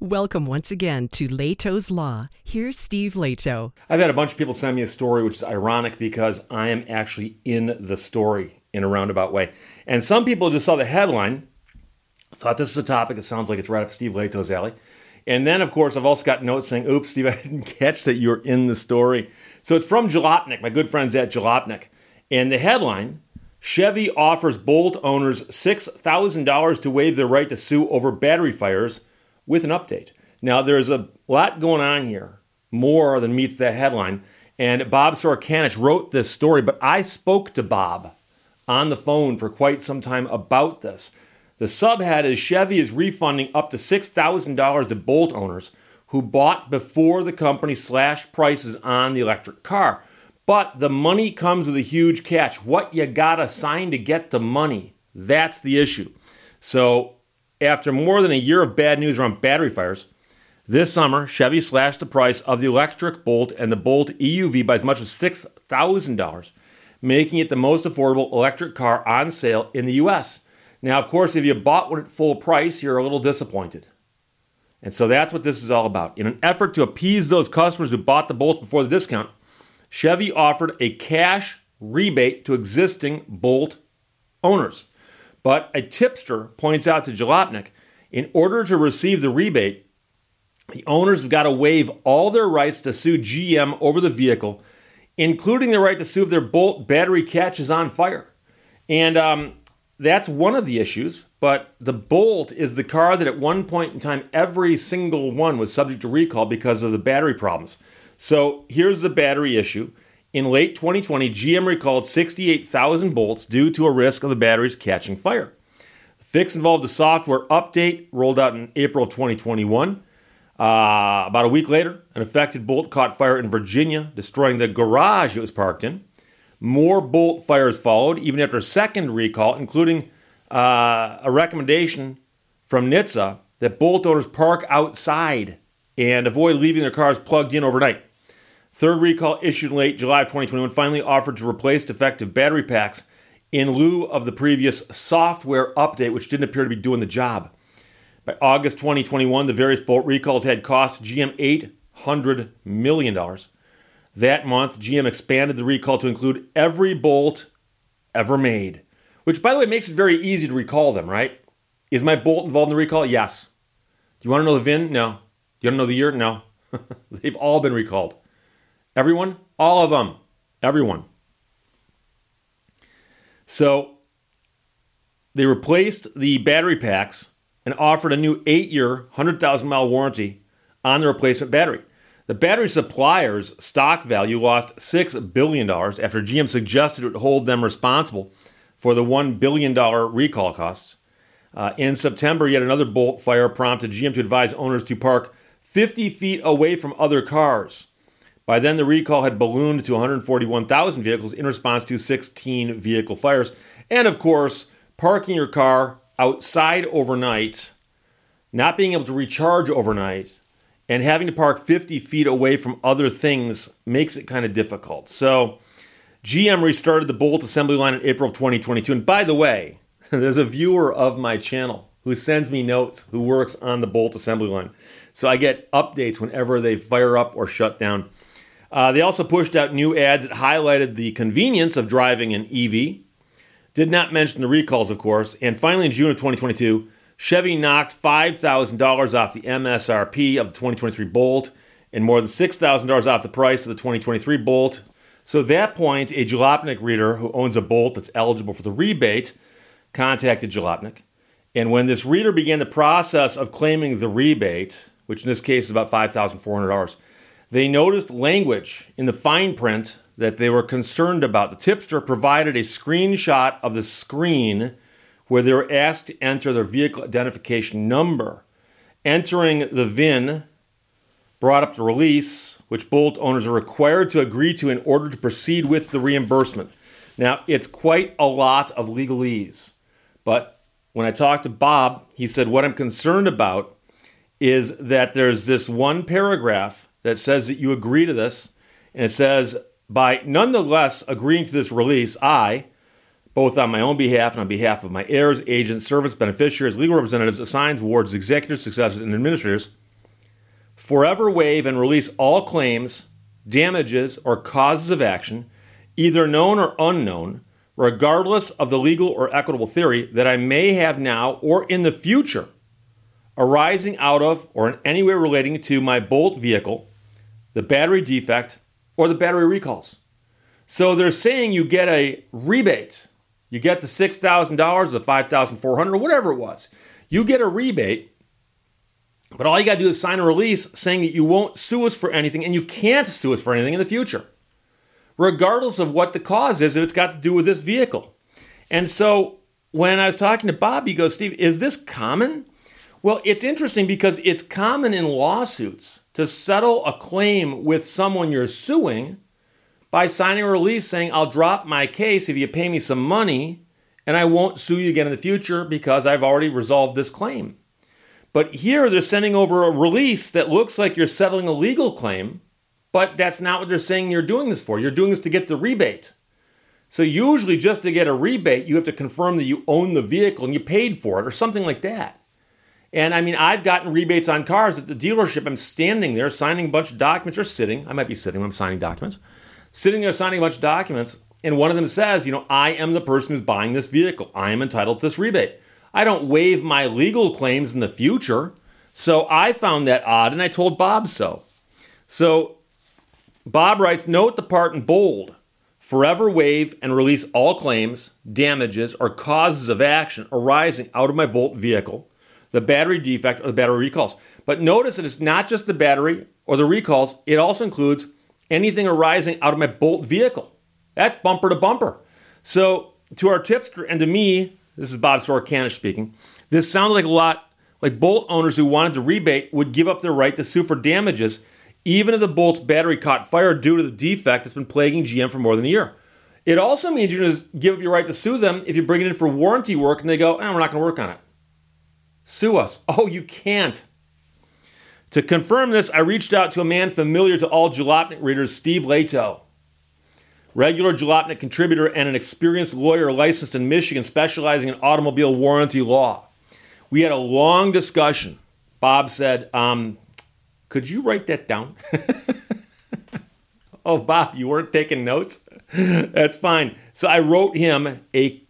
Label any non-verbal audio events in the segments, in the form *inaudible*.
Welcome once again to Lehto's Law. Here's Steve Lehto. I've had a bunch of people send me a story, which is ironic because I am actually in the story in a roundabout way. And some people just saw the headline, thought this is a topic that sounds like it's right up Steve Lehto's alley. And then, of course, I've also got notes saying, oops, Steve, *laughs* I didn't catch that you're in the story. So it's from Jalopnik, my good friends at Jalopnik. And the headline Chevy offers Bolt owners $6,000 to waive their right to sue over battery fires with an update. Now, there's a lot going on here, more than meets that headline. And Bob Sorokanich wrote this story, but I spoke to Bob on the phone for quite some time about this. The subhead is Chevy is refunding up to $6,000 to Bolt owners who bought before the company slashed prices on the electric car. But the money comes with a huge catch. What you gotta sign to get the money. That's the issue. So after more than a year of bad news around battery fires, this summer, Chevy slashed the price of the electric Bolt and the Bolt EUV by as much as $6,000, making it the most affordable electric car on sale in the US. Now, of course, if you bought one at full price, you're a little disappointed. And so that's what this is all about. In an effort to appease those customers who bought the Bolts before the discount, Chevy offered a cash rebate to existing Bolt owners. But a tipster points out to Jalopnik in order to receive the rebate, the owners have got to waive all their rights to sue GM over the vehicle, including the right to sue if their Bolt battery catches on fire. And um, that's one of the issues. But the Bolt is the car that at one point in time, every single one was subject to recall because of the battery problems. So here's the battery issue. In late 2020, GM recalled 68,000 bolts due to a risk of the batteries catching fire. The fix involved a software update rolled out in April of 2021. Uh, about a week later, an affected bolt caught fire in Virginia, destroying the garage it was parked in. More bolt fires followed, even after a second recall, including uh, a recommendation from NHTSA that bolt owners park outside and avoid leaving their cars plugged in overnight. Third recall issued late July of 2021 finally offered to replace defective battery packs in lieu of the previous software update, which didn't appear to be doing the job. By August 2021, the various Bolt recalls had cost GM $800 million. That month, GM expanded the recall to include every Bolt ever made, which, by the way, makes it very easy to recall them, right? Is my Bolt involved in the recall? Yes. Do you want to know the VIN? No. Do you want to know the year? No. *laughs* They've all been recalled. Everyone? All of them. Everyone. So they replaced the battery packs and offered a new eight year, 100,000 mile warranty on the replacement battery. The battery supplier's stock value lost $6 billion after GM suggested it would hold them responsible for the $1 billion recall costs. Uh, in September, yet another bolt fire prompted GM to advise owners to park 50 feet away from other cars. By then, the recall had ballooned to 141,000 vehicles in response to 16 vehicle fires. And of course, parking your car outside overnight, not being able to recharge overnight, and having to park 50 feet away from other things makes it kind of difficult. So, GM restarted the Bolt assembly line in April of 2022. And by the way, *laughs* there's a viewer of my channel who sends me notes who works on the Bolt assembly line. So I get updates whenever they fire up or shut down. Uh, they also pushed out new ads that highlighted the convenience of driving an EV. Did not mention the recalls, of course. And finally, in June of 2022, Chevy knocked $5,000 off the MSRP of the 2023 Bolt and more than $6,000 off the price of the 2023 Bolt. So at that point, a Jalopnik reader who owns a Bolt that's eligible for the rebate contacted Jalopnik. And when this reader began the process of claiming the rebate, which in this case is about $5,400, they noticed language in the fine print that they were concerned about. The tipster provided a screenshot of the screen where they were asked to enter their vehicle identification number. Entering the VIN brought up the release, which Bolt owners are required to agree to in order to proceed with the reimbursement. Now, it's quite a lot of legalese, but when I talked to Bob, he said, What I'm concerned about is that there's this one paragraph that says that you agree to this. And it says, by nonetheless agreeing to this release, I, both on my own behalf and on behalf of my heirs, agents, servants, beneficiaries, legal representatives, assigns, wards, executors, successors, and administrators, forever waive and release all claims, damages, or causes of action, either known or unknown, regardless of the legal or equitable theory that I may have now or in the future, arising out of or in any way relating to my Bolt vehicle, the battery defect, or the battery recalls. So they're saying you get a rebate. You get the $6,000, the $5,400, or whatever it was. You get a rebate, but all you got to do is sign a release saying that you won't sue us for anything and you can't sue us for anything in the future, regardless of what the cause is, if it's got to do with this vehicle. And so when I was talking to Bob, he goes, Steve, is this common? Well, it's interesting because it's common in lawsuits to settle a claim with someone you're suing by signing a release saying, I'll drop my case if you pay me some money and I won't sue you again in the future because I've already resolved this claim. But here they're sending over a release that looks like you're settling a legal claim, but that's not what they're saying you're doing this for. You're doing this to get the rebate. So, usually, just to get a rebate, you have to confirm that you own the vehicle and you paid for it or something like that. And I mean, I've gotten rebates on cars at the dealership. I'm standing there signing a bunch of documents or sitting. I might be sitting when I'm signing documents sitting there signing a bunch of documents, and one of them says, you know, I am the person who's buying this vehicle. I am entitled to this rebate. I don't waive my legal claims in the future. So I found that odd, and I told Bob so. So Bob writes, note the part in bold. Forever waive and release all claims, damages, or causes of action arising out of my Bolt vehicle, the battery defect, or the battery recalls. But notice that it's not just the battery or the recalls, it also includes anything arising out of my Bolt vehicle. That's bumper to bumper. So, to our tipster and to me, this is Bob Sorokanish speaking, this sounded like a lot like Bolt owners who wanted to rebate would give up their right to sue for damages, even if the Bolt's battery caught fire due to the defect that's been plaguing GM for more than a year. It also means you're going to give up your right to sue them if you bring it in for warranty work and they go, eh, we're not going to work on it. Sue us. Oh, you can't. To confirm this, I reached out to a man familiar to all Jalopnik readers, Steve Lehto. Regular Jalopnik contributor and an experienced lawyer licensed in Michigan specializing in automobile warranty law. We had a long discussion. Bob said, um, Could you write that down? *laughs* oh, Bob, you weren't taking notes? *laughs* That's fine. So I wrote him a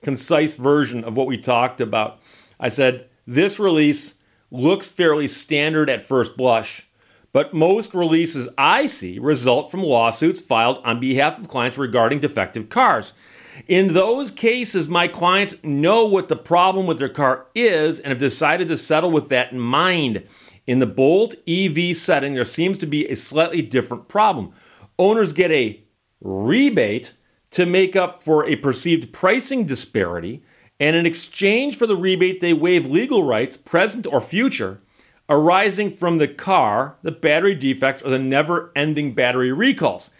concise version of what we talked about. I said, This release looks fairly standard at first blush, but most releases I see result from lawsuits filed on behalf of clients regarding defective cars. In those cases, my clients know what the problem with their car is and have decided to settle with that in mind. In the Bolt EV setting, there seems to be a slightly different problem. Owners get a rebate to make up for a perceived pricing disparity and in exchange for the rebate, they waive legal rights, present or future, arising from the car, the battery defects, or the never ending battery recalls.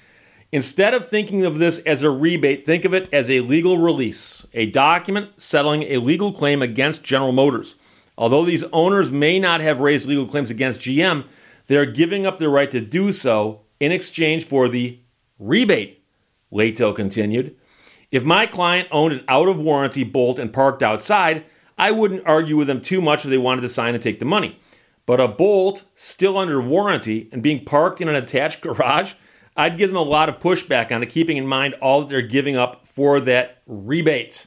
Instead of thinking of this as a rebate, think of it as a legal release, a document settling a legal claim against General Motors. Although these owners may not have raised legal claims against GM, they are giving up their right to do so in exchange for the rebate, Lehto continued. If my client owned an out of warranty bolt and parked outside, I wouldn't argue with them too much if they wanted to sign and take the money. But a bolt still under warranty and being parked in an attached *laughs* garage, I'd give them a lot of pushback on it, keeping in mind all that they're giving up for that rebate.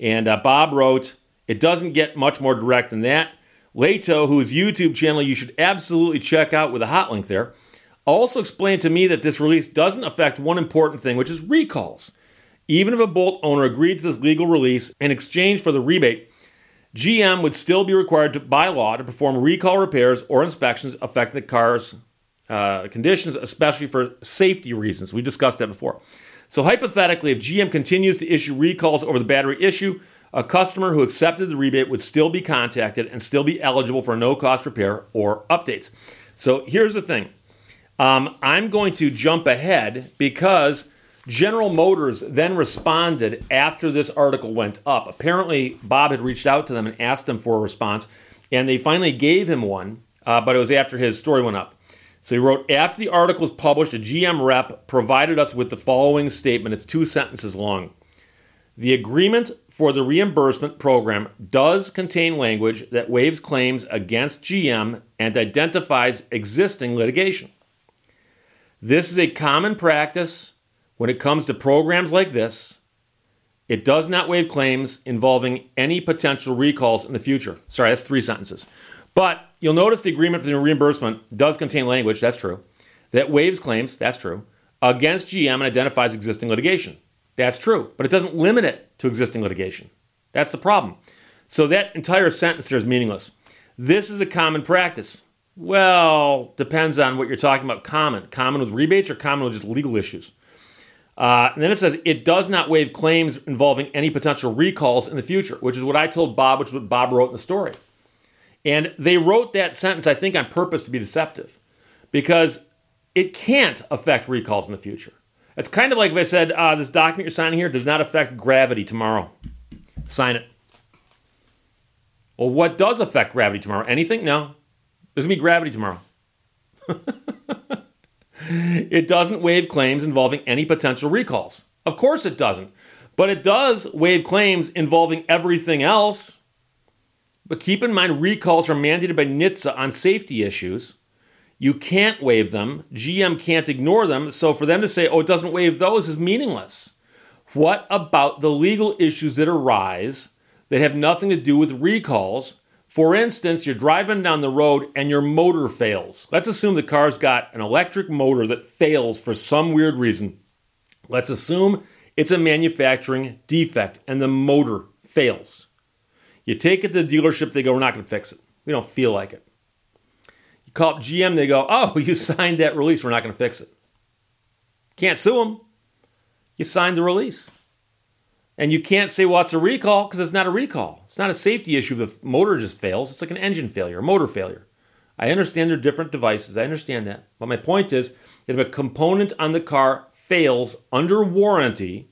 And uh, Bob wrote, It doesn't get much more direct than that. Lehto, whose YouTube channel you should absolutely check out with a hot link there, also explained to me that this release doesn't affect one important thing, which is recalls. Even if a Bolt owner agreed to this legal release in exchange for the rebate, GM would still be required to, by law to perform recall repairs or inspections affecting the car's uh, conditions, especially for safety reasons. We discussed that before. So, hypothetically, if GM continues to issue recalls over the battery issue, a customer who accepted the rebate would still be contacted and still be eligible for no cost repair or updates. So, here's the thing um, I'm going to jump ahead because General Motors then responded after this article went up. Apparently, Bob had reached out to them and asked them for a response, and they finally gave him one, uh, but it was after his story went up. So he wrote After the article was published, a GM rep provided us with the following statement. It's two sentences long. The agreement for the reimbursement program does contain language that waives claims against GM and identifies existing litigation. This is a common practice when it comes to programs like this. It does not waive claims involving any potential recalls in the future. Sorry, that's three sentences. But you'll notice the agreement for the reimbursement does contain language, that's true, that waives claims, that's true, against GM and identifies existing litigation. That's true, but it doesn't limit it to existing litigation. That's the problem. So that entire sentence there is meaningless. This is a common practice. Well, depends on what you're talking about. Common. Common with rebates or common with just legal issues. Uh, and then it says it does not waive claims involving any potential recalls in the future, which is what I told Bob, which is what Bob wrote in the story. And they wrote that sentence, I think, on purpose to be deceptive because it can't affect recalls in the future. It's kind of like if I said, uh, this document you're signing here does not affect gravity tomorrow. Sign it. Well, what does affect gravity tomorrow? Anything? No. There's going to be gravity tomorrow. *laughs* it doesn't waive claims involving any potential recalls. Of course it doesn't. But it does waive claims involving everything else. But keep in mind, recalls are mandated by NHTSA on safety issues. You can't waive them. GM can't ignore them. So for them to say, oh, it doesn't waive those is meaningless. What about the legal issues that arise that have nothing to do with recalls? For instance, you're driving down the road and your motor fails. Let's assume the car's got an electric motor that fails for some weird reason. Let's assume it's a manufacturing defect and the motor fails. You take it to the dealership, they go, We're not going to fix it. We don't feel like it You call up GM, they go, oh, *laughs* you signed that release, we're not going to fix it. Can't sue them. You signed the release. And you can't say, well, it's a recall because it's not a recall. It's not a safety issue the motor just fails. It's like an engine failure, a motor failure. I understand they're different devices. I understand that. But my point is if a component on the car fails under warranty,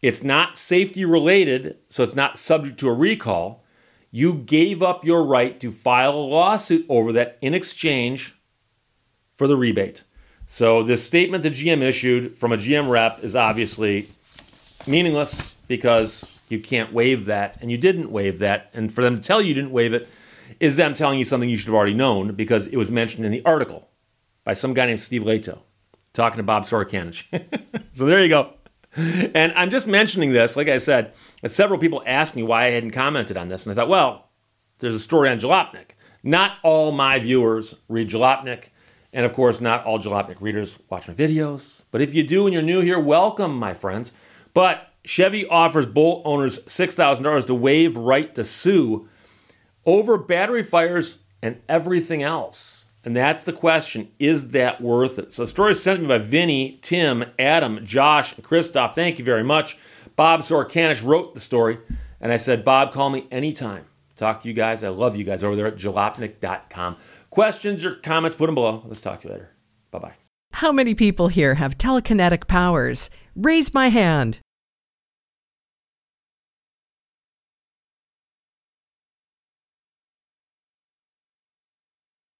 it's not safety related, so it's not subject to a recall. You gave up your right to file a lawsuit over that in exchange for the rebate. So, this statement the GM issued from a GM rep is obviously meaningless because you can't waive that, and you didn't waive that. And for them to tell you you didn't waive it is them telling you something you should have already known because it was mentioned in the article by some guy named Steve Lehto talking to Bob Sorokanich. *laughs* so, there you go. And I'm just mentioning this, like I said, several people asked me why I hadn't commented on this. And I thought, well, there's a story on Jalopnik. Not all my viewers read Jalopnik. And of course, not all Jalopnik readers watch my videos. But if you do and you're new here, welcome, my friends. But Chevy offers Bolt owners $6,000 to waive right to sue over battery fires and everything else. And that's the question is that worth it? So, the story is sent to me by Vinny, Tim, Adam, Josh, and Christoph. Thank you very much. Bob Sorokanich wrote the story, and I said, Bob, call me anytime. Talk to you guys. I love you guys over there at jalopnik.com. Questions or comments, put them below. Let's talk to you later. Bye bye. How many people here have telekinetic powers? Raise my hand.